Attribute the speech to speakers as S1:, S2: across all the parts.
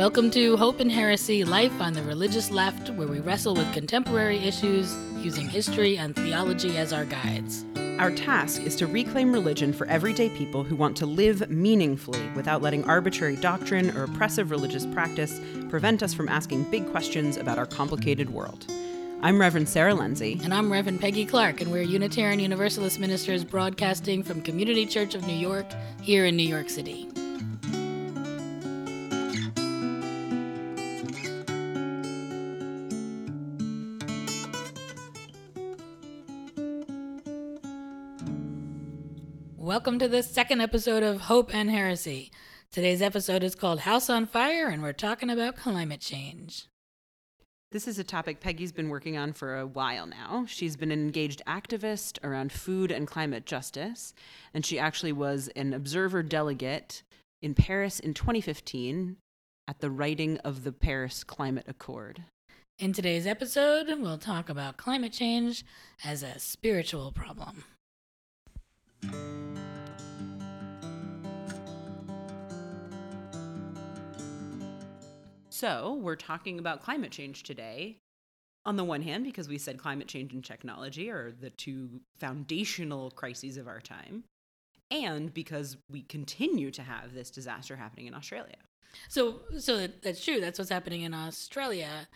S1: Welcome to Hope and Heresy Life on the Religious Left, where we wrestle with contemporary issues using history and theology as our guides.
S2: Our task is to reclaim religion for everyday people who want to live meaningfully without letting arbitrary doctrine or oppressive religious practice prevent us from asking big questions about our complicated world. I'm Reverend Sarah Lindsay.
S1: And I'm Reverend Peggy Clarke, and we're Unitarian Universalist ministers broadcasting from Community Church of New York here in New York City. Welcome to the second episode of Hope and Heresy. Today's episode is called House on Fire, and we're talking about climate change.
S2: This is a topic Peggy's been working on for a while now. She's been an engaged activist around food and climate justice, and she actually was an observer delegate in Paris in 2015 at the writing of the Paris Climate Accord.
S1: In today's episode, we'll talk about climate change as a spiritual problem.
S2: So, we're talking about climate change today. On the one hand, because we said climate change and technology are the two foundational crises of our time, and because we continue to have this disaster happening in Australia.
S1: So, so that, that's true. That's what's happening in Australia.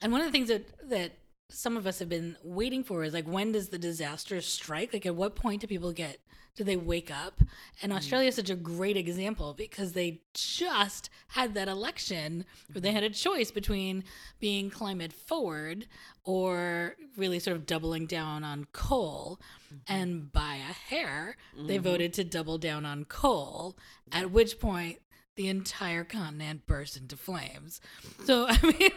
S1: And one of the things that that some of us have been waiting for is like when does the disaster strike? Like at what point do people get do they wake up? And mm. Australia is such a great example because they just had that election where they had a choice between being climate forward or really sort of doubling down on coal. Mm-hmm. And by a hair, they mm-hmm. voted to double down on coal, at which point the entire continent burst into flames. So, I mean,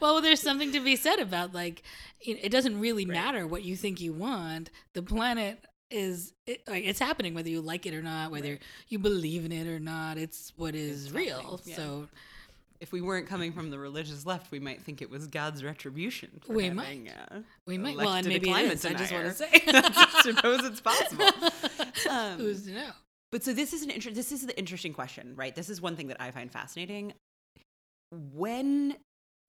S1: well, there's something to be said about like, it doesn't really matter what you think you want. The planet is, it, like, it's happening whether you like it or not, whether you believe in it or not. It's what is real.
S2: yeah.
S1: So,
S2: If we weren't coming from the religious left, we might think it was God's retribution. For
S1: We might.
S2: Uh,
S1: we might, well, and maybe it
S2: climate
S1: is. I just want to say.
S2: I suppose it's possible. Um,
S1: Who's to know?
S2: But so this is an inter- this is the interesting question, right? This is one thing that I find fascinating. When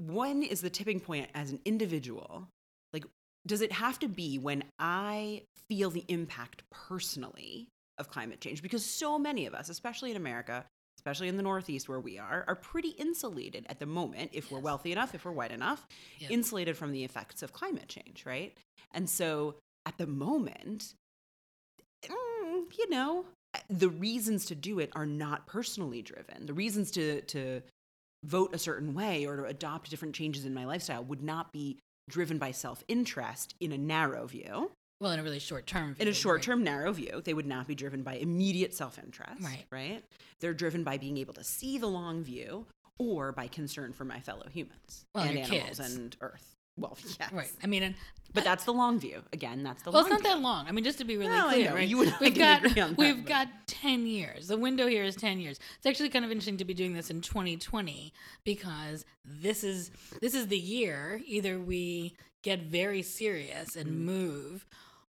S2: when is the tipping point as an individual? Like does it have to be when I feel the impact personally of climate change because so many of us, especially in America, especially in the Northeast where we are, are pretty insulated at the moment if we're wealthy enough, if we're white enough,
S1: Yep.
S2: insulated from the effects of climate change, right? And so at the moment, mm, you know, the reasons to do it are not personally driven. The reasons to to vote a certain way or to adopt different changes in my lifestyle would not be driven by self-interest in a narrow view.
S1: Well, in a really short term.
S2: In a short-term narrow view, they would not be driven by immediate self-interest,
S1: Right.
S2: right? They're driven by being able to see the long view or by concern for my fellow humans
S1: Well, and
S2: and animals
S1: kids.
S2: and earth. Well, yes.
S1: Right. I mean, and
S2: But that's the long view. Again, that's the long view.
S1: Well,
S2: long
S1: it's not
S2: view.
S1: that long. I mean, just to be really
S2: No,
S1: clear, right?
S2: You and
S1: we've got
S2: that,
S1: we've
S2: but-
S1: got ten years. The window here is ten years. It's actually kind of interesting to be doing this in 2020 because this is this is the year either we get very serious and
S2: Mm-hmm.
S1: move.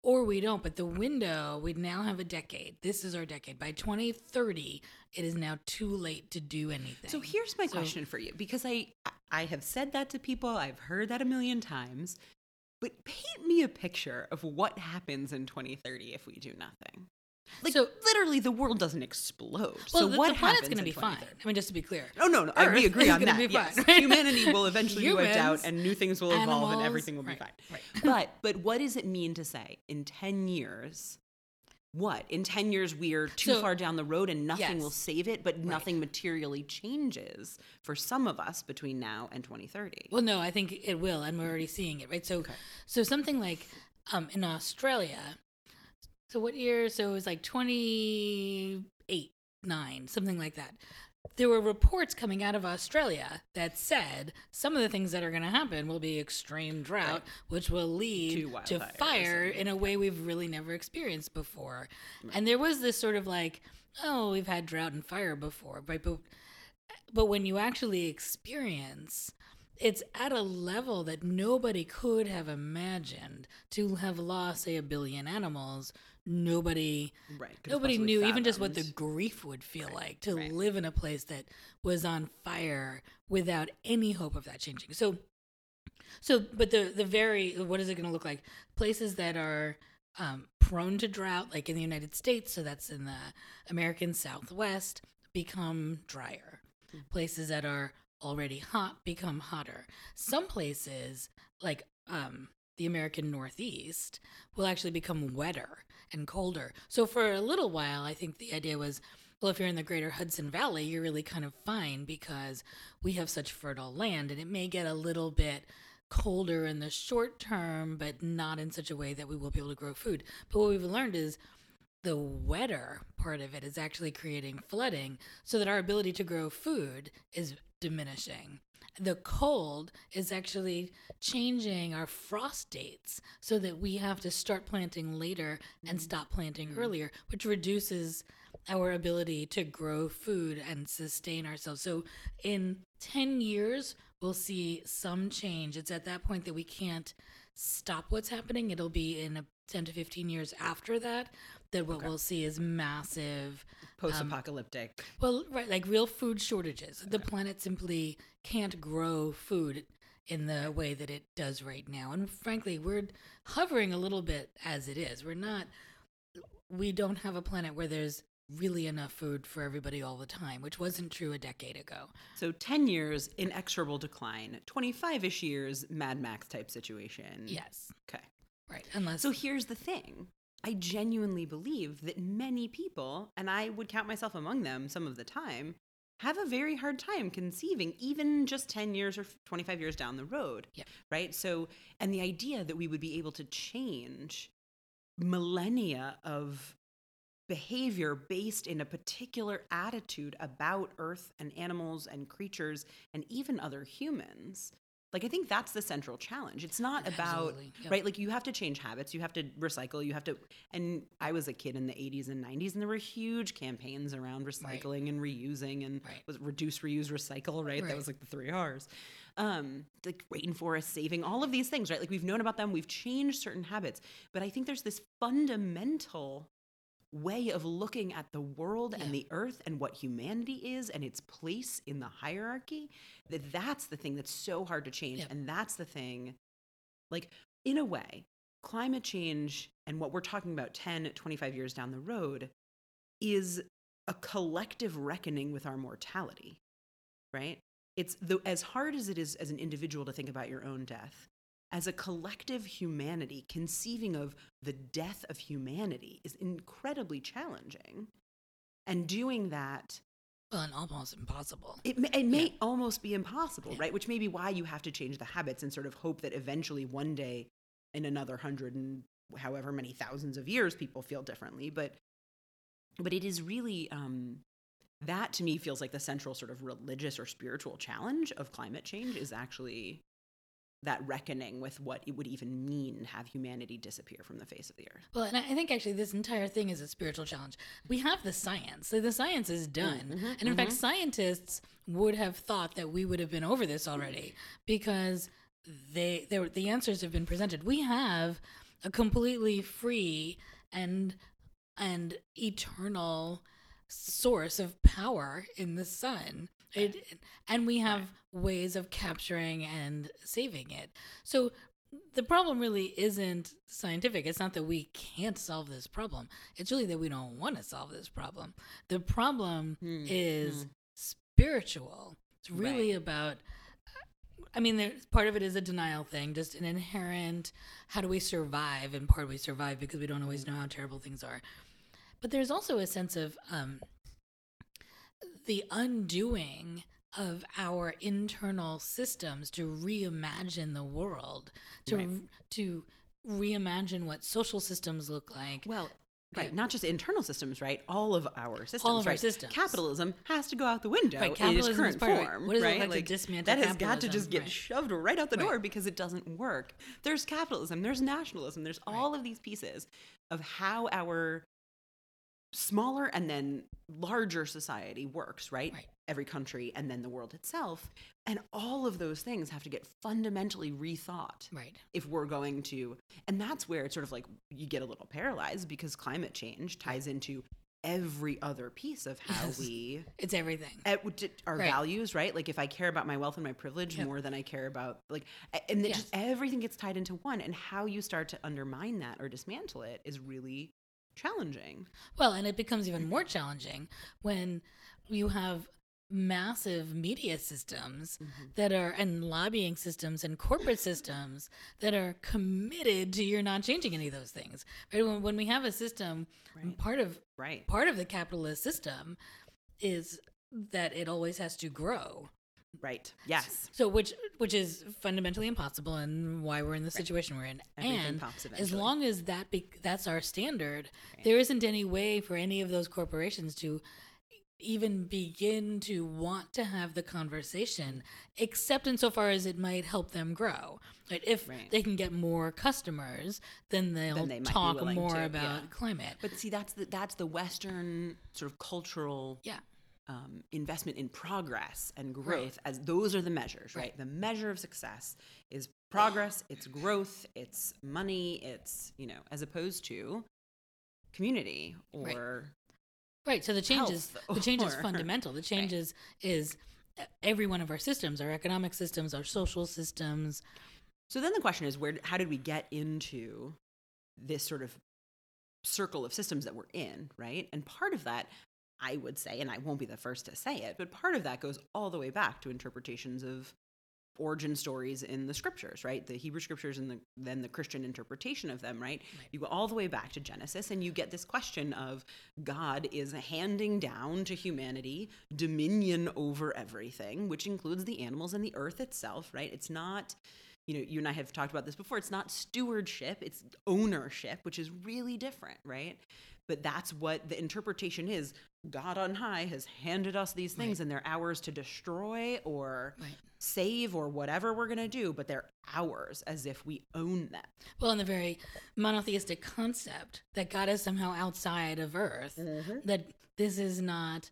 S1: Or we don't, but the window, we now have a decade. This is our decade. By 2030, it is now too late to do anything.
S2: So here's my
S1: So-
S2: question for you because I I have said that to people, I've heard that a million times. But paint me a picture of what happens in 2030 if we do nothing. Like
S1: So-
S2: literally the world doesn't explode.
S1: well,
S2: so
S1: the,
S2: what
S1: the planet's
S2: happens
S1: going to be fine. I mean, just to be clear.
S2: Oh no, no, we agree on that.
S1: be
S2: yes.
S1: fine.
S2: Humanity will eventually be wiped out and new things will evolve and everything will be
S1: right,
S2: fine.
S1: right.
S2: but but what does it mean to say in 10 years what in 10 years we are too
S1: So-
S2: far down the road and nothing will save it but nothing materially changes for some of us between now and 2030
S1: Well, no, I think it will, and we're already seeing it, right? So, so something like um, in Australia. So what year? So it was like twenty eight, nine, something like that. There were reports coming out of Australia that said some of the things that are going to happen will be extreme drought,
S2: Right.
S1: which will lead
S2: To
S1: to, fire in a way we've really never experienced before. And there was this sort of like, oh, we've had drought and fire before, right? But but when you actually experience it's at a level that nobody could have imagined to have lost say a billion animals nobody
S2: Right.
S1: nobody knew even just what the grief would feel like to
S2: right.
S1: live in a place that was on fire without any hope of that changing. So so but the the very what is it going to look like? Places that are um, prone to drought like in the united states so that's in the american southwest become drier. Places that are already hot become hotter. Some places like um, the american northeast will actually become wetter and colder so for a little while i think the idea was well if you're in the greater hudson valley you're really kind of fine because we have such fertile land and it may get a little bit colder in the short term but not in such a way that we will be able to grow food but what we've learned is the wetter part of it is actually creating flooding so that our ability to grow food is diminishing. The cold is actually changing our frost dates so that we have to start planting later and mm-hmm. stop planting mm-hmm. earlier, which reduces our ability to grow food and sustain ourselves. So in 10 years, we'll see some change. It's at that point that we can't stop what's happening. It'll be in a 10 to 15 years after that that what we'll see is massive um,
S2: post-apocalyptic.
S1: well, right, like real food shortages. The planet simply can't grow food in the way that it does right now. And frankly, we're hovering a little bit as it is. We're not, we don't have a planet where there's really enough food for everybody all the time, which wasn't true a decade ago.
S2: So 10 years, inexorable decline. 25-ish years, Mad Max type situation.
S1: Yes.
S2: Okay.
S1: Right. Unless,
S2: So here's the thing. I genuinely believe that many people, and I would count myself among them some of the time, have a very hard time conceiving even just 10 years or 25 years down the road.
S1: Yeah.
S2: Right? So, and the idea that we would be able to change millennia of behavior based in a particular attitude about earth and animals and creatures and even other humans like i think that's the central challenge. It's not about
S1: yep.
S2: right? Like you have to change habits. You have to recycle. You have to and i was a kid in the 80s and 90s and there were huge campaigns around recycling and reusing and
S1: Right.
S2: was reduce reuse recycle right? that was like the three r's. Um like rainforest saving all of these things right? Like we've known about them. We've changed certain habits. But i think there's this fundamental way of looking at the world
S1: Yeah.
S2: and the earth and what humanity is and its place in the hierarchy that that's the thing that's so hard to change
S1: Yep.
S2: and that's the thing like in a way climate change and what we're talking about 10 25 years down the road is a collective reckoning with our mortality right it's the as hard as it is as an individual to think about your own death as a collective humanity conceiving of the death of humanity is incredibly challenging and doing that
S1: well, and almost impossible.
S2: it may, it may almost be impossible, right? Which may be why you have to change the habits and sort of hope that eventually one day in another hundred and however many thousands of years people feel differently. But but it is really um, that to me feels like the central sort of religious or spiritual challenge of climate change is actually that reckoning with what it would even mean to have humanity disappear from the face of the earth.
S1: Well, and I think actually this entire thing is a spiritual challenge. We have the science. So the science is done. Mm-hmm, and in mm-hmm. fact, scientists would have thought that we would have been over this already because they there the answers have been presented. We have a completely free and and eternal source of power in the sun. It, and we have ways of capturing and saving it. So the problem really isn't scientific. It's not that we can't solve this problem. It's really that we don't want to solve this problem. The problem hmm. is hmm. spiritual. It's really about I mean, there's part of it is a denial thing, just an inherent how do we survive? And part we survive because we don't always hmm. know how terrible things are. But there's also a sense of um, the undoing of our internal systems to reimagine the world, to
S2: Right.
S1: to reimagine what social systems look like.
S2: Well, right, not just internal systems, right? All of our systems.
S1: All of our systems.
S2: Capitalism has to go out the window
S1: Right,
S2: in its
S1: is
S2: current
S1: part
S2: form.
S1: What it
S2: right?
S1: look like to dismantle
S2: that has got to just get
S1: Right.
S2: shoved right out the door because it doesn't work. There's capitalism, there's nationalism, there's all of these pieces of how our smaller and then larger society works, right?
S1: Right.
S2: Every country and then the world itself. And all of those things have to get fundamentally rethought
S1: Right.
S2: if we're going to. And that's where it's sort of like you get a little paralyzed because climate change ties into every other piece of how
S1: Yes.
S2: we
S1: It's everything.
S2: at our
S1: Right.
S2: values, right? Like if I care about my wealth and my privilege
S1: Yep.
S2: more than I care about like, and then
S1: Yes.
S2: just everything gets tied into one, and how you start to undermine that or dismantle it is really challenging.
S1: Well, and it becomes even more challenging when you have massive media systems mm-hmm. that are and lobbying systems and corporate systems that are committed to you're not changing any of those things. Right? When, when we have a system,
S2: Right.
S1: part of
S2: Right.
S1: part of the capitalist system is that it always has to grow.
S2: Right. Yes.
S1: So which which is fundamentally impossible and why we're in the situation we're in.
S2: Everything
S1: and
S2: pops
S1: as long as that be, that's our standard, there isn't any way for any of those corporations to even begin to want to have the conversation except insofar as it might help them grow. Right? If
S2: Right.
S1: they can get more customers, then they'll
S2: they
S1: talk more
S2: to,
S1: about
S2: yeah.
S1: climate.
S2: But see, that's the that's the Western sort of cultural
S1: Yeah.
S2: Um, investment in progress and growth as those are the measures, right?
S1: Right.
S2: The measure of success is progress, it's growth, it's money, it's you know, as opposed to community or
S1: Right. So the change is the change is fundamental. The change is is every one of our systems, our economic systems, our social systems.
S2: So then the question is where how did we get into this sort of circle of systems that we're in, right? And part of that I would say and I won't be the first to say it, but part of that goes all the way back to interpretations of origin stories in the scriptures, right? The Hebrew scriptures and the, then the Christian interpretation of them, right? You go all the way back to Genesis and you get this question of God is handing down to humanity dominion over everything, which includes the animals and the earth itself, right? It's not you know, you and I have talked about this before. It's not stewardship, it's ownership, which is really different, right? But that's what the interpretation is. God on high has handed us these things,
S1: Right.
S2: and they're ours to destroy or
S1: Right.
S2: save or whatever we're going to do, but they're ours as if we own them.
S1: Well, in the very monotheistic concept that God is somehow outside of Earth, that this is not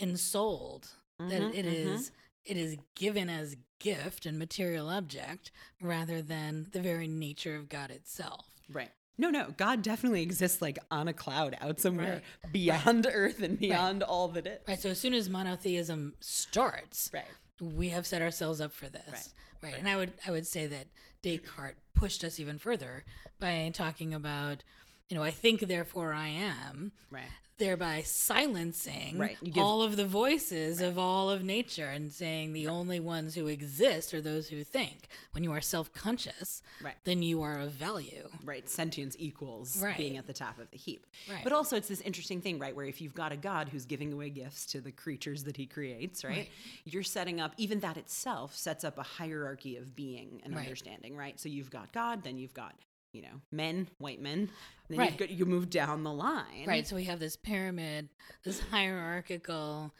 S1: ensouled, that
S2: Mhm,
S1: it
S2: mhm.
S1: is it is given as gift and material object rather than the very nature of God itself.
S2: Right. No, no. God definitely exists like on a cloud out somewhere beyond earth and beyond all that is.
S1: Right. So as soon as monotheism starts,
S2: Right.
S1: we have set ourselves up for this. Right. And I would I would say that Descartes pushed us even further by talking about, you know, I think therefore I am,
S2: Right.
S1: Thereby silencing
S2: Right. Give-
S1: all of the voices of all of nature and saying the only ones who exist are those who think. When you are self-conscious,
S2: Right.
S1: then you are of value.
S2: right sentience equals
S1: Right.
S2: being at the top of the heap
S1: Right.
S2: but also it's this interesting thing right where if you've got a god who's giving away gifts to the creatures that he creates right,
S1: Right.
S2: you're setting up even that itself sets up a hierarchy of being and
S1: Right.
S2: understanding right so you've got god then you've got you know men white men then
S1: Right.
S2: you've you move down the line
S1: Right. So we have this pyramid, this hierarchical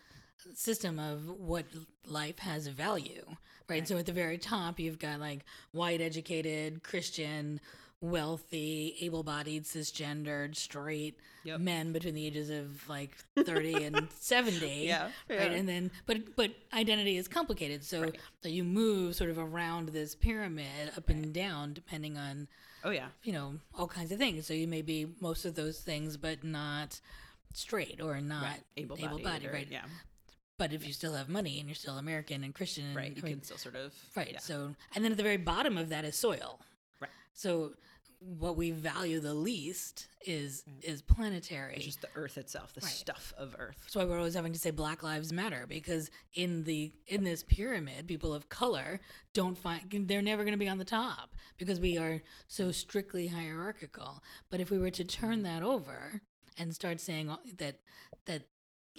S1: system of what life has value. Right. So at the very top, you've got like white, educated, Christian, wealthy, able bodied, cisgendered, straight
S2: Yep.
S1: men between the ages of like 30 and 70.
S2: Yeah,
S1: Right.
S2: yeah.
S1: And then, but, but identity is complicated. So
S2: Right.
S1: that you move sort of around this pyramid up and down depending on
S2: oh yeah.
S1: you know all kinds of things. So you may be most of those things but not straight or not
S2: right. Able
S1: bodied right?
S2: yeah.
S1: But if you still have money and you're still american and christian
S2: right. You
S1: I mean,
S2: can still sort of
S1: right.
S2: yeah.
S1: so and then at the very bottom of that is soil.
S2: Right.
S1: so what we value the least is mm. is planetary.
S2: It's just the earth itself the
S1: Right.
S2: stuff of earth.
S1: That's why we're always having to say black lives matter because in the in this pyramid people of color don't find they're never going to be on the top because we are so strictly hierarchical. But if we were to turn mm. that over and start saying that that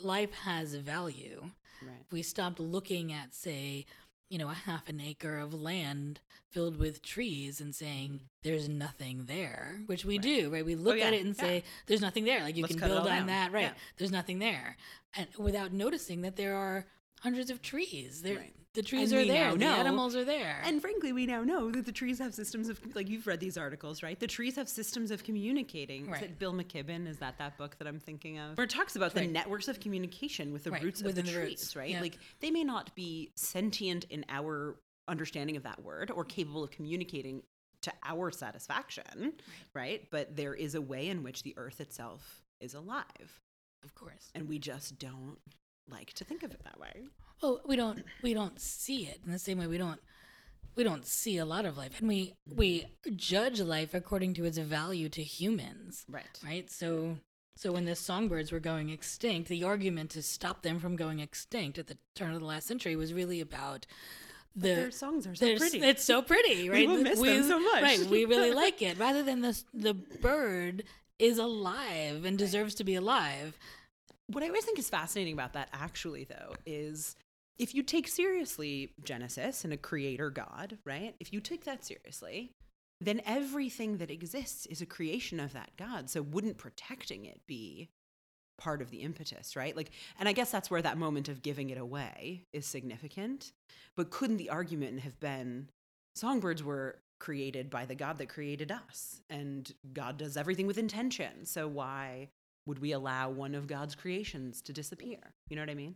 S1: life has value
S2: right.
S1: if we stopped looking at say you know a half an acre of land filled with trees and saying mm. there's nothing there which we.
S2: Right.
S1: do right we oh, look
S2: yeah,
S1: at it and
S2: yeah.
S1: say there's nothing there like you
S2: Let's
S1: can build on
S2: down.
S1: that right
S2: Yeah.
S1: there's nothing there and without noticing that there are hundreds of trees. They're,
S2: Right.
S1: The trees
S2: And
S1: are there. The
S2: know-
S1: animals are there.
S2: And frankly, we now know that the trees have systems of like you've read these articles, right? The trees have systems of communicating. Is
S1: Right.
S2: it Bill McKibben? Is that that book that I'm thinking of? Where it talks about the networks of communication with the
S1: Right,
S2: roots of the
S1: the
S2: trees,
S1: roots,
S2: right?
S1: yeah.
S2: Like they may not be sentient in our understanding of that word or capable of communicating to our satisfaction, right? But there is a way in which the earth itself is alive,
S1: of course.
S2: and we just don't like to think of it that way.
S1: Well, we don't we don't see it in the same way we don't we don't see a lot of life, and we we judge life according to its value to humans,
S2: Right.
S1: right? So so when the songbirds were going extinct, the argument to stop them from going extinct at the turn of the last century was really about the
S2: Their songs are so pretty.
S1: It's so pretty, right?
S2: will miss them so much.
S1: Right, we really like it. Rather than the the bird is alive and deserves to be alive.
S2: What I always think is fascinating about that, actually, though, is if you take seriously Genesis and a creator God, right? If you take that seriously, then everything that exists is a creation of that God. So wouldn't protecting it be part of the impetus, right? Like, and I guess that's where that moment of giving it away is significant. But couldn't the argument have been songbirds were created by the God that created us, and God does everything with intention. So why would we allow one of God's creations to disappear? You know what I mean?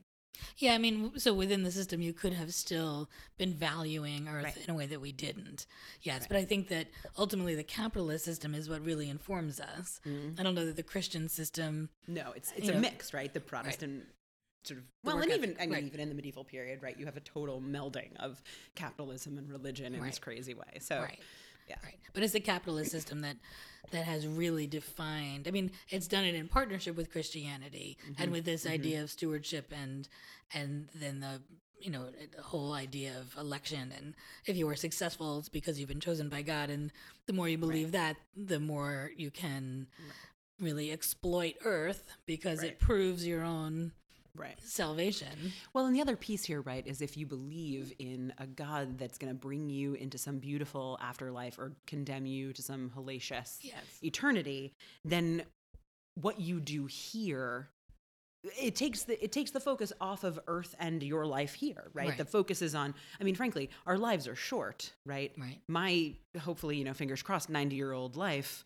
S1: Yeah, I mean, so within the system, you could have still been valuing Earth
S2: Right.
S1: in a way that we didn't. Yes, but I think that ultimately the capitalist system is what really informs us. Mm-hmm. I don't know that the Christian system.
S2: No, it's it's a
S1: know,
S2: mix, right? The Protestant sort of well, and even I mean,
S1: right.
S2: even in the medieval period, right? You have a total melding of capitalism and religion in this crazy way. So,
S1: Right.
S2: Yeah,
S1: Right. But it's the capitalist system that that has really defined. I mean, it's done it in partnership with Christianity
S2: Mm-hmm.
S1: and with this idea of stewardship and and then the you know the whole idea of election and if you are successful it's because you've been chosen by God and the more you believe that the more you can really exploit earth because
S2: Right.
S1: it proves your own
S2: right.
S1: salvation.
S2: Well, and the other piece here, right, is if you believe in a God that's going to bring you into some beautiful afterlife or condemn you to some hellacious
S1: Yes.
S2: eternity, then what you do here it takes the it takes the focus off of earth and your life here right?
S1: Right.
S2: the focus is on i mean frankly our lives are short right
S1: Right.
S2: my hopefully you know fingers crossed 90 year old life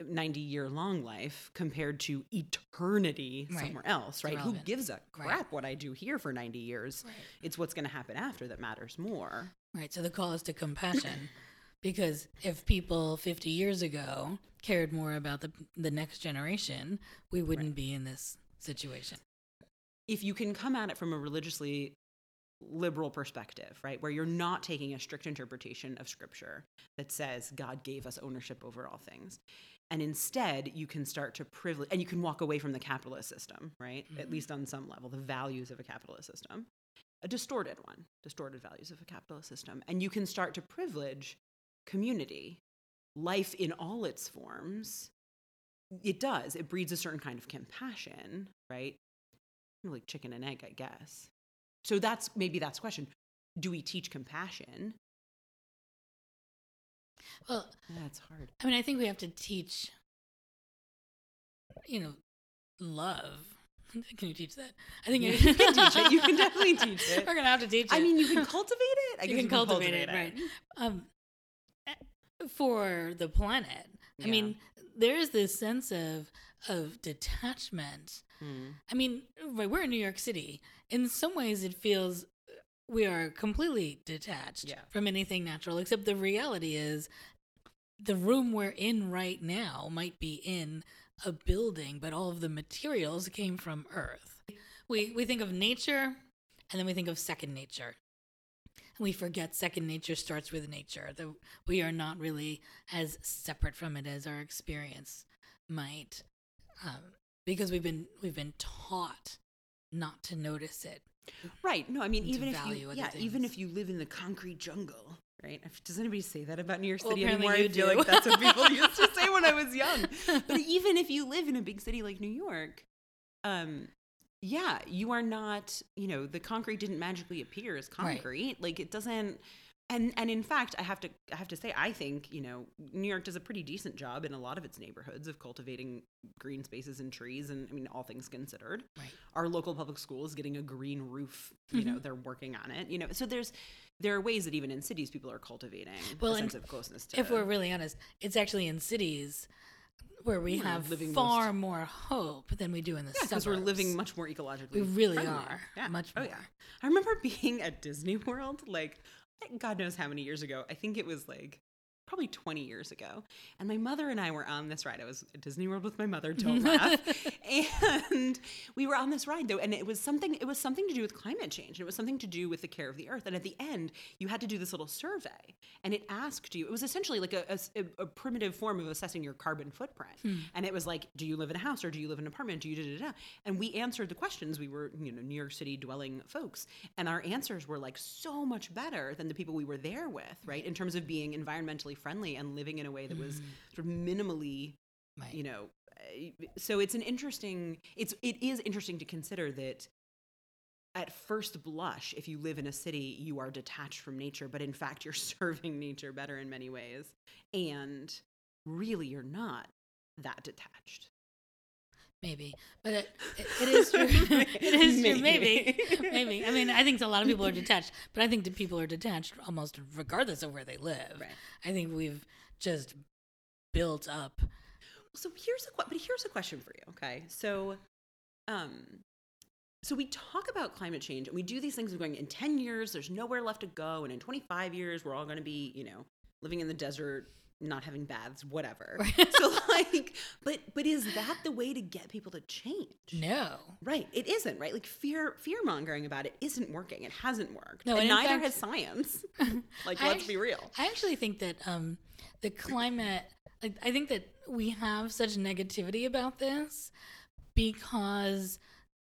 S2: 90 year long life compared to eternity
S1: Right.
S2: somewhere else right who gives a
S1: Right.
S2: crap what i do here for 90 years
S1: Right.
S2: it's what's going to happen after that matters more
S1: Right. So the call is to compassion. because if people 50 years ago cared more about the, the next generation, we wouldn't be in this situation.
S2: if you can come at it from a religiously liberal perspective, right, where you're not taking a strict interpretation of scripture that says God gave us ownership over all things, and instead you can start to privilege, and you can walk away from the capitalist system, right, at mm-hmm. least on some level, the values of a capitalist system, a distorted one, distorted values of a capitalist system, and you can start to privilege community, life in all its forms. It does. It breeds a certain kind of compassion, right? Like chicken and egg, I guess. So that's maybe that's the question. Do we teach compassion?
S1: Well,
S2: That's hard.
S1: I mean, I think we have to teach, you know, love. Can you teach that? I think
S2: You can teach it. You can definitely teach it.
S1: We're gonna have to teach it.
S2: I mean, you can cultivate it. I
S1: you
S2: guess
S1: can cultivate it, right? Um, eh, for the planet. I mean, there is this sense of of detachment.
S2: Mm.
S1: I mean, right, we're in New York City. In some ways, it feels we are completely detached
S2: Yeah.
S1: from anything natural, except the reality is the room we're in right now might be in a building, but all of the materials came from Earth. We, we think of nature and then we think of second nature. We forget second nature starts with nature. That we are not really as separate from it as our experience might, um, because we've been we've been taught not to notice it.
S2: Right. No, I mean, even if you, yeah, even if you live in the concrete jungle, right? If- Does anybody say that about New York City
S1: apparently
S2: anymore? I
S1: you
S2: feel
S1: do.
S2: like that's what people used to say when I was young. But even if you live in a big city like New York, um, yeah, you are not. You know, the concrete didn't magically appear as
S1: Right.
S2: concrete. Like it doesn't. And and in fact i have to i have to say i think you know new york does a pretty decent job in a lot of its neighborhoods of cultivating green spaces and trees and i mean all things considered
S1: Right.
S2: our local public school is getting a green roof you know mm-hmm. they're working on it you know so there's there are ways that even in cities people are cultivating
S1: Well,
S2: a sense of closeness to
S1: if we're really honest, it's actually in cities where we
S2: We're
S1: have far more hope than we do in the
S2: because
S1: suburbs.
S2: we're living much more ecologically.
S1: We really
S2: friendly.
S1: are.
S2: Yeah.
S1: Much
S2: Oh yeah. I remember being at Disney World, like God knows how many years ago. I think it was like probably 20 years ago. And my mother and I were on this ride. I was at Disney World with my mother, don't laugh. And we were on this ride though, and it was something it was something to do with climate change. It was something to do with the care of the earth. And at the end, you had to do this little survey. And it asked you, it was essentially like a, a, a primitive form of assessing your carbon footprint. Hmm. And it was like, do you live in a house or do you live in an apartment? Do you da da da? And we answered the questions. We were, you know, New York City dwelling folks. And our answers were like so much better than the people we were there with, right? In terms of being environmentally friendly and living in a way that was sort of minimally
S1: Right.
S2: you know uh, so it's an interesting it's it is interesting to consider that at first blush if you live in a city you are detached from nature but in fact you're serving nature better in many ways. And really you're not that detached
S1: Maybe, but it, it, it is true. it is true. Maybe,
S2: Maybe.
S1: maybe. I mean, I think a lot of people are detached, but I think that people are detached almost regardless of where they live.
S2: Right.
S1: I think we've just built up.
S2: so here's a but here's a question for you okay so um so we talk about climate change and we do these things of going in 10 years there's nowhere left to go and in 25 years we're all going to be you know living in the desert not having baths whatever. So like but but is that the way to get people to change?
S1: No,
S2: right. It isn't right? Like fear fear mongering about it isn't working. It hasn't worked.
S1: No,
S2: and,
S1: and
S2: neither
S1: fact-
S2: has science. Like
S1: I
S2: let's
S1: actu-
S2: be real.
S1: I actually think that um, the climate, like, I think that we have such negativity about this because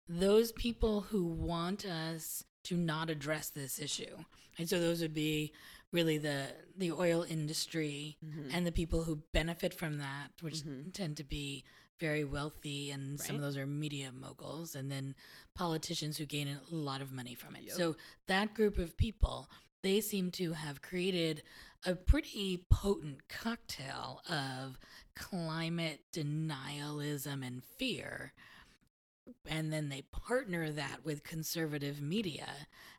S1: those people who want us to not address this issue, and so those would be really the the oil industry mm-hmm. and the people who benefit from that, which mm-hmm. tend to be very wealthy, and some of those are media moguls, and then politicians who gain a lot of money from it. So that group of people, they seem to have created a pretty potent cocktail of climate denialism and fear. And then they partner that with conservative media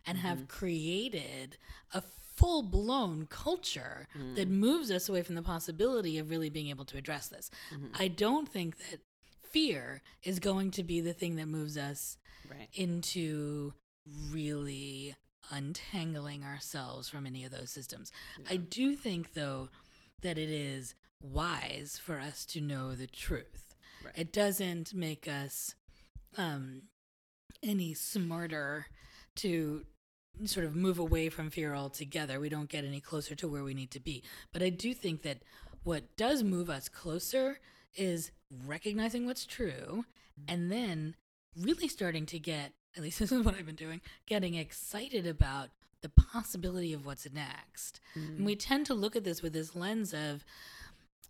S1: and have mm-hmm. created a full blown culture mm. that moves us away from the possibility of really being able to address this. Mm-hmm. I don't think that fear is going to be the thing that moves us
S2: right
S1: into really untangling ourselves from any of those systems. I do think, though, that it is wise for us to know the truth.
S2: Right.
S1: It doesn't make us um, any smarter to sort of move away from fear altogether. We don't get any closer to where we need to be. But I do think that what does move us closer is recognizing what's true and then really starting to get, at least this is what I've been doing, getting excited about the possibility of what's next. And we tend to look at this with this lens of,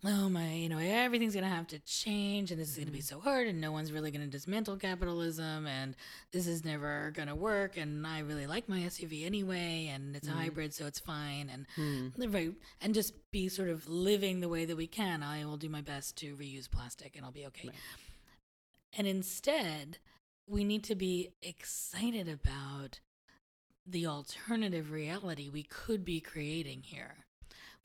S1: oh my, you know, everything's going to have to change and this is going to be mm-hmm. so hard and no one's really going to dismantle capitalism and this is never going to work and I really like my SUV anyway and it's a mm-hmm. hybrid so it's fine and hmm. live right and just be sort of living the way that we can. I will do my best to reuse plastic and I'll be okay. And instead, we need to be excited about the alternative reality we could be creating here.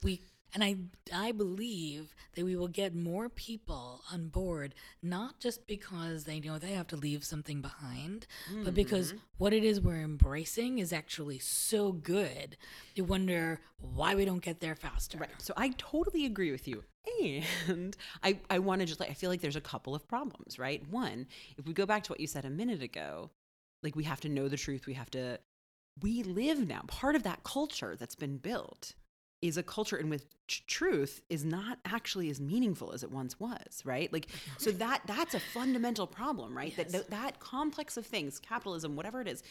S1: We and I I believe that we will get more people on board not just because they know they have to leave something behind, but because mm-hmm. what it is we're embracing is actually so good. You wonder why we don't get there faster.
S2: Right. So I totally agree with you. And I, I want to just like, I feel like there's a couple of problems, right? One, if we go back to what you said a minute ago, like we have to know the truth. We have to, we live now. Part of that culture that's been built is a culture in which truth is not actually as meaningful as it once was, right? Like, so that that's a fundamental problem, right? That, that that complex of things, capitalism, whatever it is,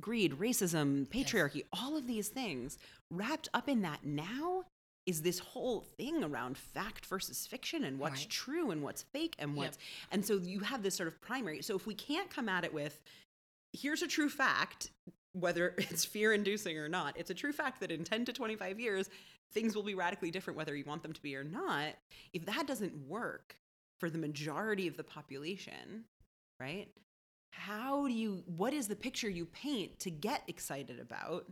S2: greed, racism, patriarchy, all of these things wrapped up in that now is this whole thing around fact versus fiction and what's
S1: Right.
S2: true and what's fake and what's and so you have this sort of primary so if we can't come at it with here's a true fact whether it's fear inducing or not. It's a true fact that in 10 to 25 years, things will be radically different whether you want them to be or not. If that doesn't work for the majority of the population, right? How do you, what is the picture you paint to get excited about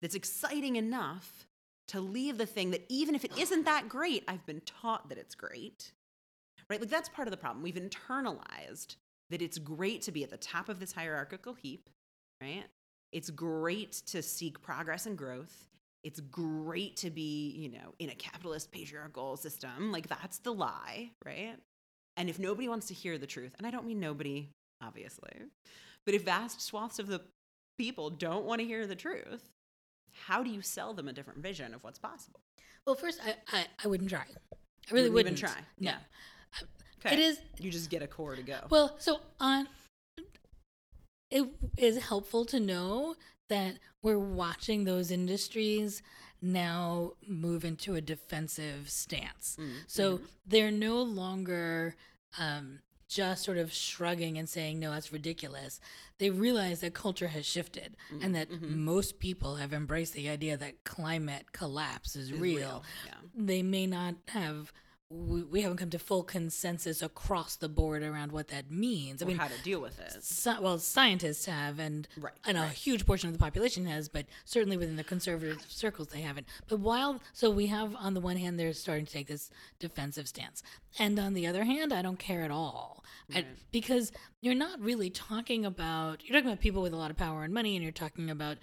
S2: that's exciting enough to leave the thing that even if it isn't that great, I've been taught that it's great, right? Like that's part of the problem. We've internalized that it's great to be at the top of this hierarchical heap, right? It's great to seek progress and growth. It's great to be, you know, in a capitalist patriarchal system. Like that's the lie, right? And if nobody wants to hear the truth, and I don't mean nobody, obviously, but if vast swaths of the people don't want to hear the truth, how do you sell them a different vision of what's possible?
S1: Well, first, I, I, I wouldn't try. I really
S2: wouldn't
S1: wouldn't,
S2: try.
S1: No.
S2: Yeah.
S1: Uh, It is
S2: You just get a core to go.
S1: well. So on, it is helpful to know that we're watching those industries now move into a defensive stance.
S2: Mm,
S1: So they're no longer um, just sort of shrugging and saying, no, that's ridiculous. They realize that culture has shifted and that
S2: Mm-hmm.
S1: most people have embraced the idea that climate collapse is,
S2: Is
S1: real.
S2: Yeah.
S1: They may not have. We, we haven't come to full consensus across the board around what that means. I
S2: Or
S1: mean,
S2: how to deal with it.
S1: sci- well, scientists have, and
S2: Right,
S1: and a huge portion of the population has, but certainly within the conservative circles they haven't. But while so we have on the one hand they're starting to take this defensive stance, and on the other hand, I don't care at all, I- because you're not really talking about you're talking about people with a lot of power and money, and you're talking about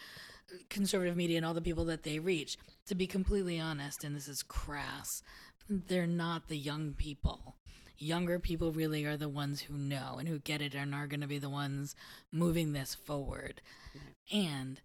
S1: conservative media and all the people that they reach. To be completely honest, and this is crass, they're not the young people. Younger people really are the ones who know and who get it and are going to be the ones moving this forward. And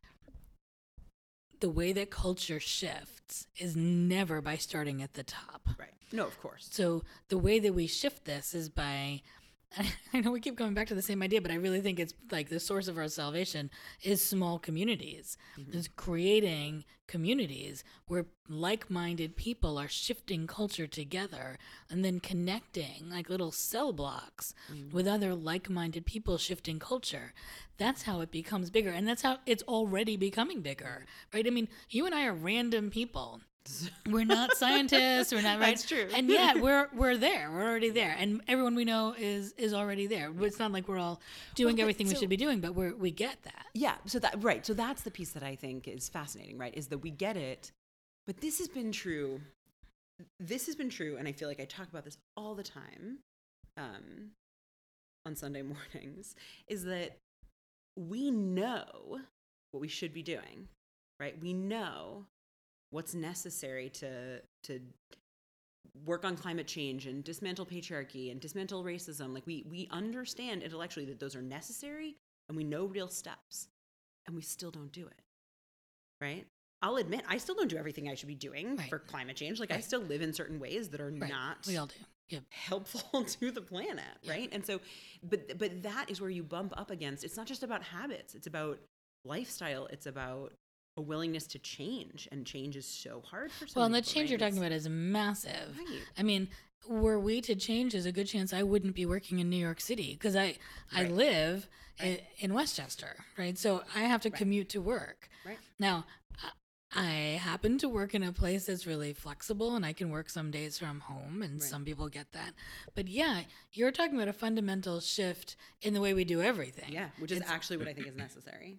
S1: the way that culture shifts is never by starting at the top.
S2: Right. No, of course.
S1: So the way that we shift this is by I know we keep coming back to the same idea, but I really think it's like the source of our salvation is small communities. Mm-hmm. Is creating communities where like-minded people are shifting culture together and then connecting like little cell blocks mm-hmm. with other like-minded people shifting culture. That's how it becomes bigger and that's how it's already becoming bigger. Right? I mean, you and I are random people. We're not scientists. We're not right.
S2: That's true.
S1: And yet we're we're there. We're already there, and everyone we know is is already there. It's not like we're all doing
S2: but
S1: everything we should be doing, but we're we get that.
S2: Yeah. So that right. So that's the piece that I think is fascinating, right? Is that we get it, but this has been true. This has been true, and I feel like I talk about this all the time um, on Sunday mornings. Is that we know what we should be doing, right? We know what's necessary to to work on climate change and dismantle patriarchy and dismantle racism. Like we we understand intellectually that those are necessary and we know real steps and we still don't do it right? I'll admit i still don't do everything i should be doing
S1: Right.
S2: for climate change. Like i still live in certain ways that are
S1: Right.
S2: not
S1: We all do. Yep.
S2: helpful to the planet right? And so but but that is where you bump up against. It's not just about habits. It's about lifestyle. It's about a willingness to change and change is so hard for some
S1: Well, and the
S2: people,
S1: change
S2: right?
S1: you're talking about is massive.
S2: Right.
S1: I mean, were we to change, there's a good chance I wouldn't be working in New York City because I I
S2: Right.
S1: live i in Westchester, right? So I have to commute to work.
S2: Right.
S1: Now, I- I happen to work in a place that's really flexible and I can work some days from home and
S2: Right.
S1: some people get that. But yeah, you're talking about a fundamental shift in the way we do everything.
S2: yeah which is
S1: It's-
S2: actually what i think is necessary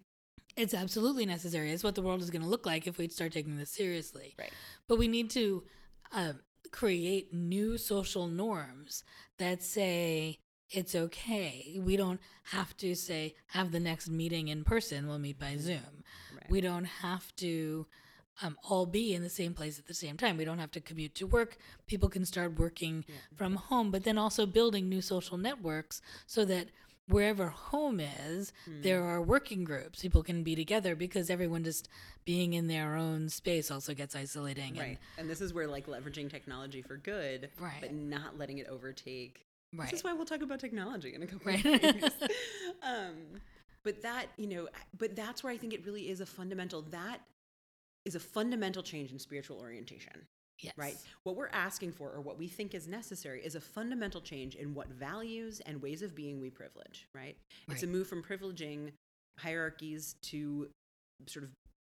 S1: It's absolutely necessary. It's what the world is going to look like if we start taking this seriously.
S2: Right.
S1: But we need to uh, create new social norms that say it's okay. We don't have to say, have the next meeting in person, we'll meet by Zoom.
S2: Right.
S1: We don't have to um, all be in the same place at the same time. We don't have to commute to work. People can start working from home, but then also building new social networks so that wherever home is,
S2: Hmm.
S1: there are working groups. People can be together because everyone just being in their own space also gets isolating.
S2: right and this is where like leveraging technology for good
S1: Right.
S2: but not letting it overtake
S1: right.
S2: this is why we'll talk about technology in a couple
S1: Right.
S2: of days um but that you know but that's where i think it really is a fundamental that is a fundamental change in spiritual orientation
S1: yes.
S2: right what we're asking for or what we think is necessary is a fundamental change in what values and ways of being we privilege right, it's a move from privileging hierarchies to sort of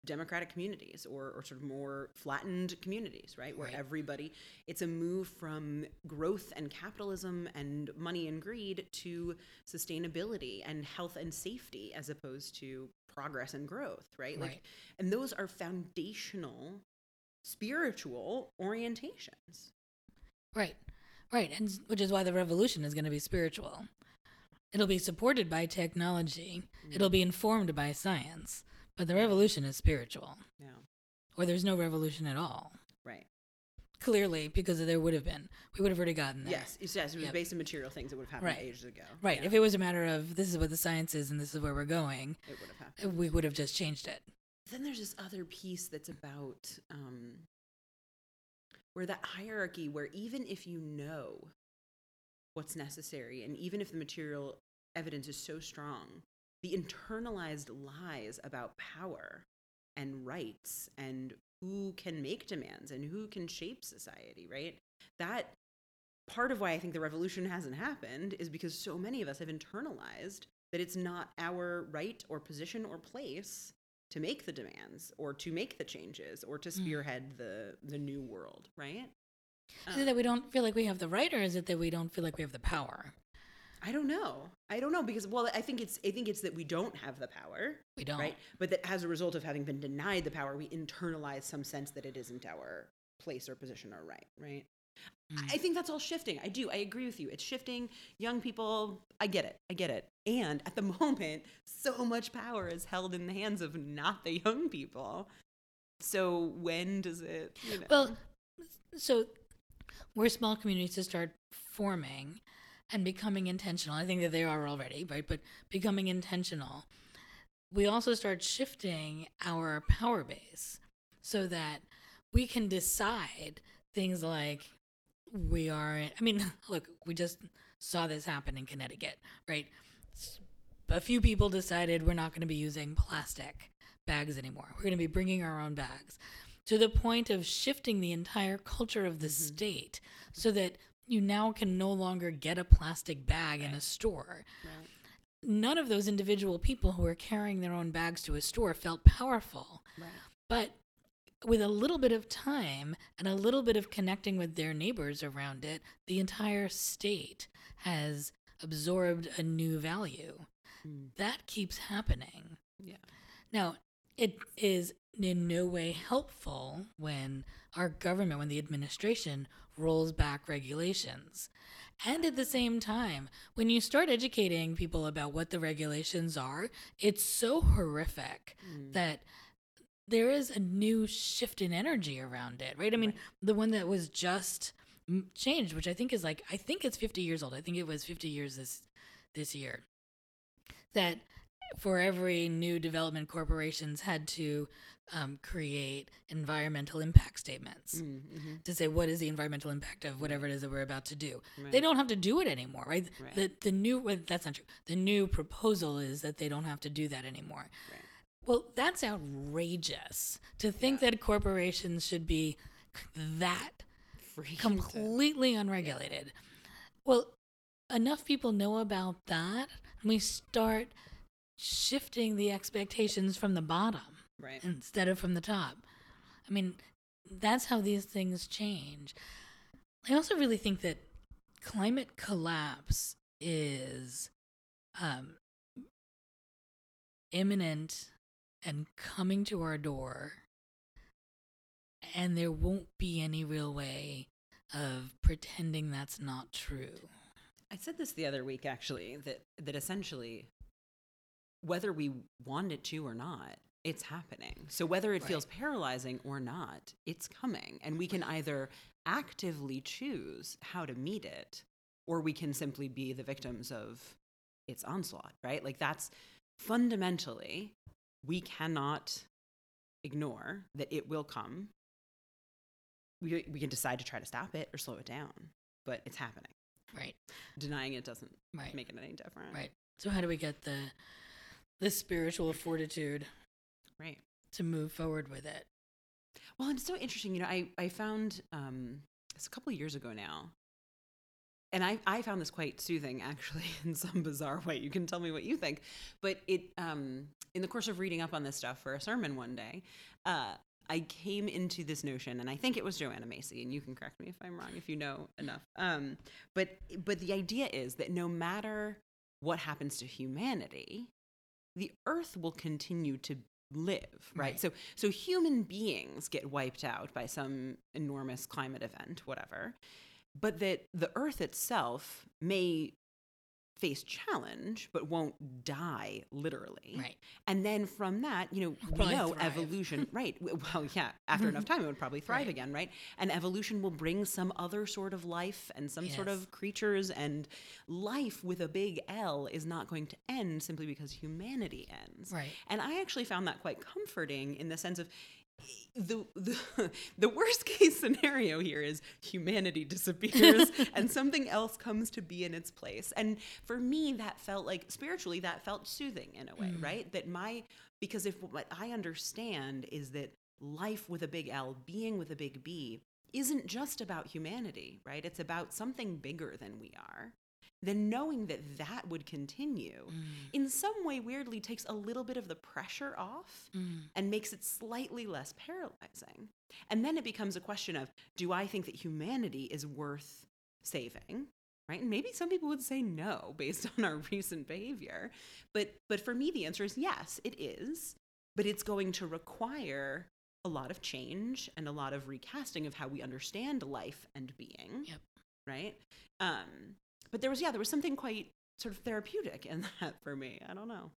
S2: democratic communities or, or sort of more flattened communities right where
S1: Right.
S2: everybody it's a move from growth and capitalism and money and greed to sustainability and health and safety as opposed to progress and growth right like
S1: Right.
S2: and those are foundational spiritual orientations
S1: Right. Right. And which is why the revolution is going to be spiritual. It'll be supported by technology. Mm. It'll be informed by science. But the revolution is spiritual.
S2: yeah
S1: Or there's no revolution at all.
S2: right
S1: Clearly, because there would have been. We would have already gotten there.
S2: yes yes it was
S1: Yep.
S2: based on material things that would have happened
S1: Right.
S2: ages ago
S1: Right.
S2: Yeah,
S1: If it was a matter of this is what the science is and this is where we're going,
S2: it would have happened
S1: we would have just changed it.
S2: Then there's this other piece that's about um, where that hierarchy where even if you know what's necessary and even if the material evidence is so strong the internalized lies about power and rights and who can make demands and who can shape society right? That part of why i think the revolution hasn't happened is because so many of us have internalized that it's not our right or position or place to make the demands or to make the changes or to mm. spearhead the the new world right?
S1: Is it that we don't feel like we have the right, or is it that we don't feel like we have the power?
S2: i don't know. I don't know because well i think it's i think it's that we don't have the power
S1: We don't.
S2: right? But that as a result of having been denied the power we internalize some sense that it isn't our place or position or right right
S1: Mm.
S2: I think that's all shifting. I do. I agree with you. It's shifting. Young people, I get it. I get it. And at the moment, so much power is held in the hands of not the young people. So when does it? You know,
S1: Well, so we're small communities to start forming and becoming intentional. I think that they are already, right? But becoming intentional. We also start shifting our power base so that we can decide things like we aren't. I mean, look, we just saw this happen in Connecticut, right? A few people decided we're not going to be using plastic bags anymore. We're going to be bringing our own bags to the point of shifting the entire culture of the mm-hmm. state so that you now can no longer get a plastic bag in a store.
S2: right.
S1: None of those individual people who were carrying their own bags to a store felt powerful.
S2: Right.
S1: But with a little bit of time and a little bit of connecting with their neighbors around it, the entire state has absorbed a new value.
S2: Mm.
S1: That keeps happening.
S2: Yeah.
S1: Now, it is in no way helpful when our government, when the administration rolls back regulations. And at the same time, when you start educating people about what the regulations are, it's so horrific
S2: Mm.
S1: that there is a new shift in energy around it, right? I mean, the one that was just changed, which I think is like I think it's 50 years old. I think it was 50 years this this year. That for every new development corporations had to um, create environmental impact statements
S2: Mm, mhm.
S1: to say what is the environmental impact of whatever it is that we're about to do. They don't have to do it anymore, right?
S2: Right.
S1: The the new well, that's not true. The new proposal is that they don't have to do that anymore.
S2: Right.
S1: Well, that's outrageous to think that corporations should be that completely unregulated. Well, enough people know about that, and we start shifting the expectations from the bottom
S2: right.
S1: instead of from the top. I mean, that's how these things change. I also really think that climate collapse is um, imminent and coming to our door, and there won't be any real way of pretending that's not true.
S2: I said this the other week actually that that essentially whether we want it to or not, it's happening. So whether it
S1: Right.
S2: feels paralyzing or not, it's coming and we can either actively choose how to meet it or we can simply be the victims of its onslaught, right? Like that's fundamentally we cannot ignore that it will come. We, we can decide to try to stop it or slow it down, but it's happening
S1: Right,
S2: denying it doesn't
S1: right,
S2: make it any different.
S1: right. So how do we get the the spiritual fortitude
S2: Right.
S1: to move forward with it?
S2: Well, it's so interesting. You know, I I found um, it's a couple of years ago now. And I, I found this quite soothing actually in some bizarre way you can tell me what you think but it um, in the course of reading up on this stuff for a sermon one day uh, i came into this notion and i think it was joanna macy and you can correct me if i'm wrong if you know enough um, but but the idea is that no matter what happens to humanity the earth will continue to live right?
S1: Right.
S2: so so human beings get wiped out by some enormous climate event whatever but that the earth itself may face challenge but won't die literally
S1: Right.
S2: and then from that you know we
S1: Probably
S2: know
S1: thrive.
S2: evolution right well yeah after enough time it would probably thrive
S1: Right.
S2: again right and evolution will bring some other sort of life and some sort of creatures and life with a big l is not going to end simply because humanity ends
S1: Right.
S2: and I actually found that quite comforting in the sense of the the, the worst case scenario here is humanity disappears and something else comes to be in its place. And for me that felt like spiritually that felt soothing in a way, mm. right? That my because if what I understand is that life with a big L, being with a big B isn't just about humanity, right? It's about something bigger than we are. Then knowing that that would continue
S1: Mm.
S2: in some way weirdly takes a little bit of the pressure off
S1: Mm.
S2: and makes it slightly less paralyzing. And then it becomes a question of do I think that humanity is worth saving? Right? And maybe some people would say no based on our recent behavior. But but for me the answer is yes, it is. But it's going to require a lot of change and a lot of recasting of how we understand life and being.
S1: Yep.
S2: Right? Um but there was yeah, there was something quite sort of therapeutic in that for me. I don't know.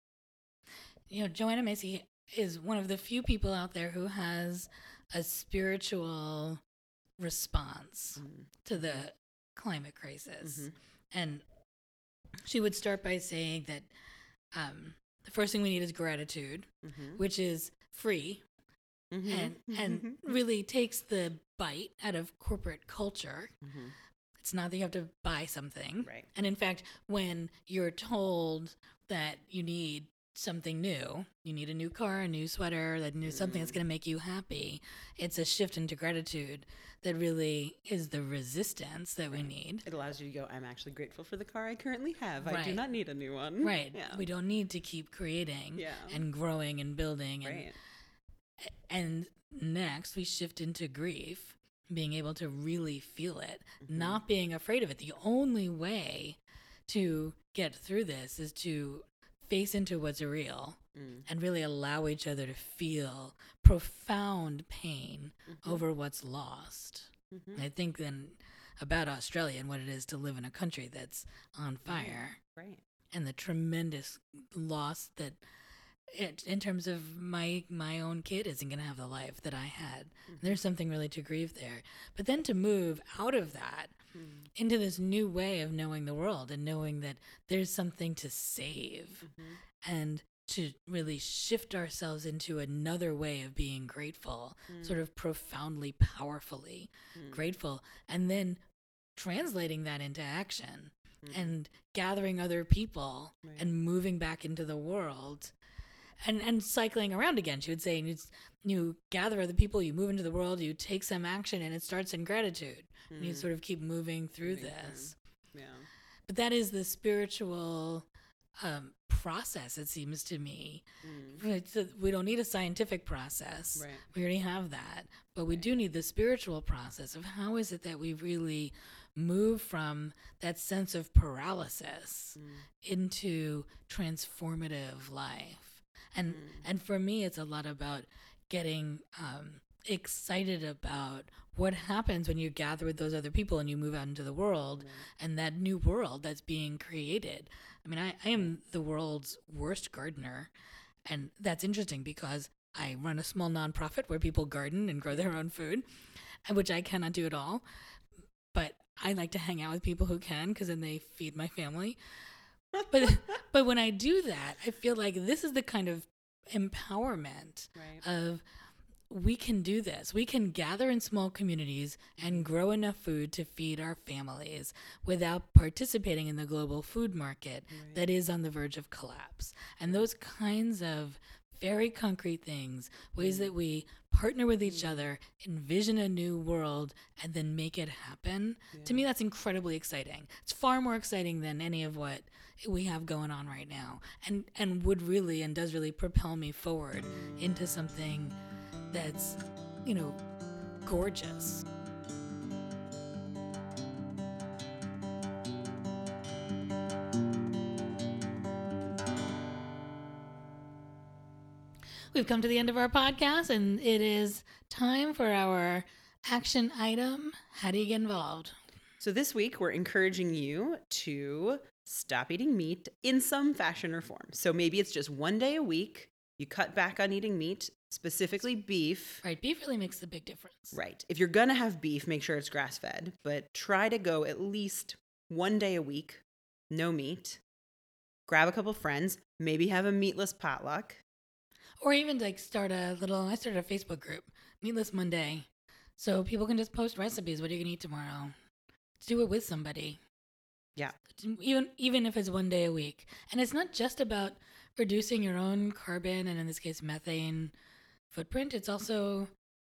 S1: You know, Joanna Macy is one of the few people out there who has a spiritual response
S2: Mm.
S1: to the climate crisis.
S2: Mhm.
S1: And she would start by saying that um, the first thing we need is gratitude,
S2: Mhm.
S1: which is free
S2: Mhm.
S1: and and really takes the bite out of corporate culture. It's not that you have to buy something.
S2: Right.
S1: And in fact, when you're told that you need something new, you need a new car, a new sweater, that new something that's
S2: Mm.
S1: going to make you happy, it's a shift into gratitude that really is the resistance that we need.
S2: It allows you to go, I'm actually grateful for the car I currently have. I do not need a new one.
S1: Right.
S2: Yeah.
S1: We don't need to keep creating
S2: Yeah.
S1: and growing and building and
S2: right.
S1: and next we shift into grief being able to really feel it
S2: Mm-hmm.
S1: not being afraid of it the only way to get through this is to face into what's real
S2: Mm.
S1: and really allow each other to feel profound pain
S2: Mm-hmm.
S1: over what's lost
S2: Mhm.
S1: I think then about australia and what it is to live in a country that's on fire
S2: Right.
S1: and the tremendous loss that it, in terms of my my own kid isn't going to have the life that I had. There's something really to grieve there. But then to move out of that
S2: Mm.
S1: into this new way of knowing the world and knowing that there's something to save
S2: Mhm.
S1: and to really shift ourselves into another way of being grateful, sort of profoundly powerfully
S2: Mm.
S1: grateful and then translating that into action
S2: Mm.
S1: and gathering other people
S2: Right.
S1: and moving back into the world and and cycling around again she would say you, you gather other people you move into the world you take some action and it starts in gratitude and you
S2: Mm.
S1: sort of keep moving through
S2: Moving
S1: this
S2: Yeah.
S1: but that is the spiritual um, process it seems to me
S2: Mm.
S1: a, we don't need a scientific process
S2: Right.
S1: we already have that but we do need the spiritual process of how is it that we really move from that sense of paralysis
S2: Mm.
S1: into transformative life and
S2: Mm.
S1: and for me it's a lot about getting um, excited about what happens when you gather with those other people and you move out into the world and that new world that's being created. I mean I, I am the world's worst gardener. And that's interesting because i run a small nonprofit where people garden and grow their own food which i cannot do at all. But i like to hang out with people who can because then they feed my family but but when I do that, I feel like this is the kind of empowerment
S2: Right.
S1: of we can do this. We can gather in small communities and grow enough food to feed our families without participating in the global food market
S2: Right.
S1: that is on the verge of collapse. And those kinds of very concrete things, ways mm-hmm. that we partner with each mm-hmm. other, envision a new world, and then make it happen. To me, that's incredibly exciting. It's far more exciting than any of what we have going on right now, and and would really and does really propel me forward into something that's, you know, gorgeous. We've come to the end of our podcast, and it is time for our action item. How do you get involved?
S2: So this week we're encouraging you to stop eating meat in some fashion or form. So maybe it's just one day a week. You cut back on eating meat, specifically beef.
S1: Right, beef really makes a big difference.
S2: Right. If you're going to have beef, make sure it's grass fed, but try to go at least one day a week, no meat. Grab a couple friends, maybe have a meatless potluck.
S1: Or even like start a little. I started a Facebook group, Meatless Monday, so people can just post recipes. What are you gonna eat tomorrow? Let's do it with somebody.
S2: Yeah.
S1: Even even if it's one day a week, and it's not just about reducing your own carbon and in this case methane footprint. It's also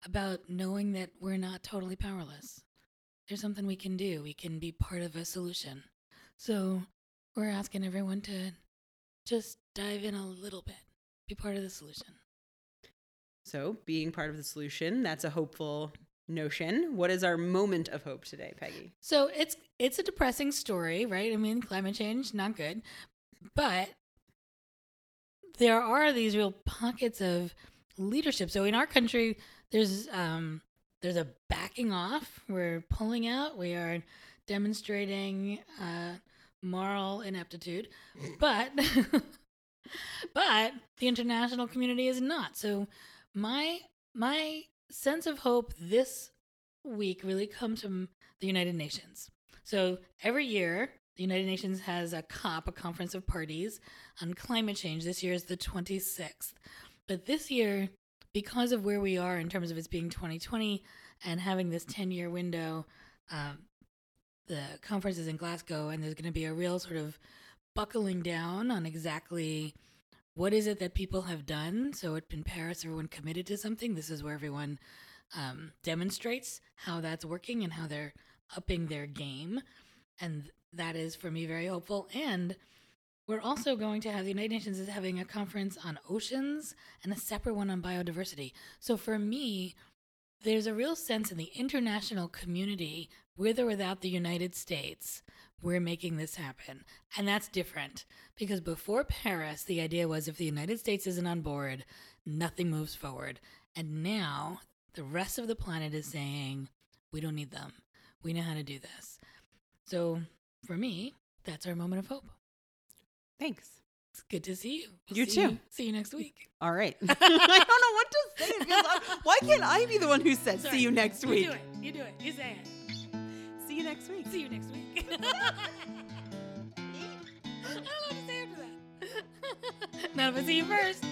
S1: about knowing that we're not totally powerless. There's something we can do. We can be part of a solution. So we're asking everyone to just dive in a little bit, be part of the solution.
S2: So, being part of the solution, that's a hopeful notion. What is our moment of hope today, Peggy?
S1: So it's it's a depressing story, right? I mean, climate change not good, but there are these real pockets of leadership. So in our country, there's um there's a backing off. We're pulling out. We are demonstrating uh, moral ineptitude, but but the international community is not. So my my sense of hope this week really comes from the United Nations. So every year, the United Nations has a COP, a conference of parties on climate change. This year is the 26th. But this year, because of where we are in terms of it being 2020 and having this 10 year window, um, the conference is in Glasgow, and there's going to be a real sort of buckling down on exactly what is it that people have done. So in Paris, everyone committed to something. This is where everyone um, demonstrates how that's working and how they're upping their game. And that is for me very hopeful. And we're also going to have the United Nations is having a conference on oceans and a separate one on biodiversity. So for me, there's a real sense in the international community, with or without the United States, we're making this happen. And that's different because before Paris, the idea was if the United States isn't on board, nothing moves forward. And now the rest of the planet is saying, we don't need them. We know how to do this. So for me, that's our moment of hope.
S2: Thanks.
S1: It's good to see you. We'll
S2: You
S1: see
S2: too.
S1: see you next week.
S2: All right. I don't know what to say. Uh, why can't I be the one who says
S1: Sorry.
S2: see you next week?
S1: You do it. You do it. You say it.
S2: See you next week.
S1: See you next week. I don't know what to say after that. Not if I see you first.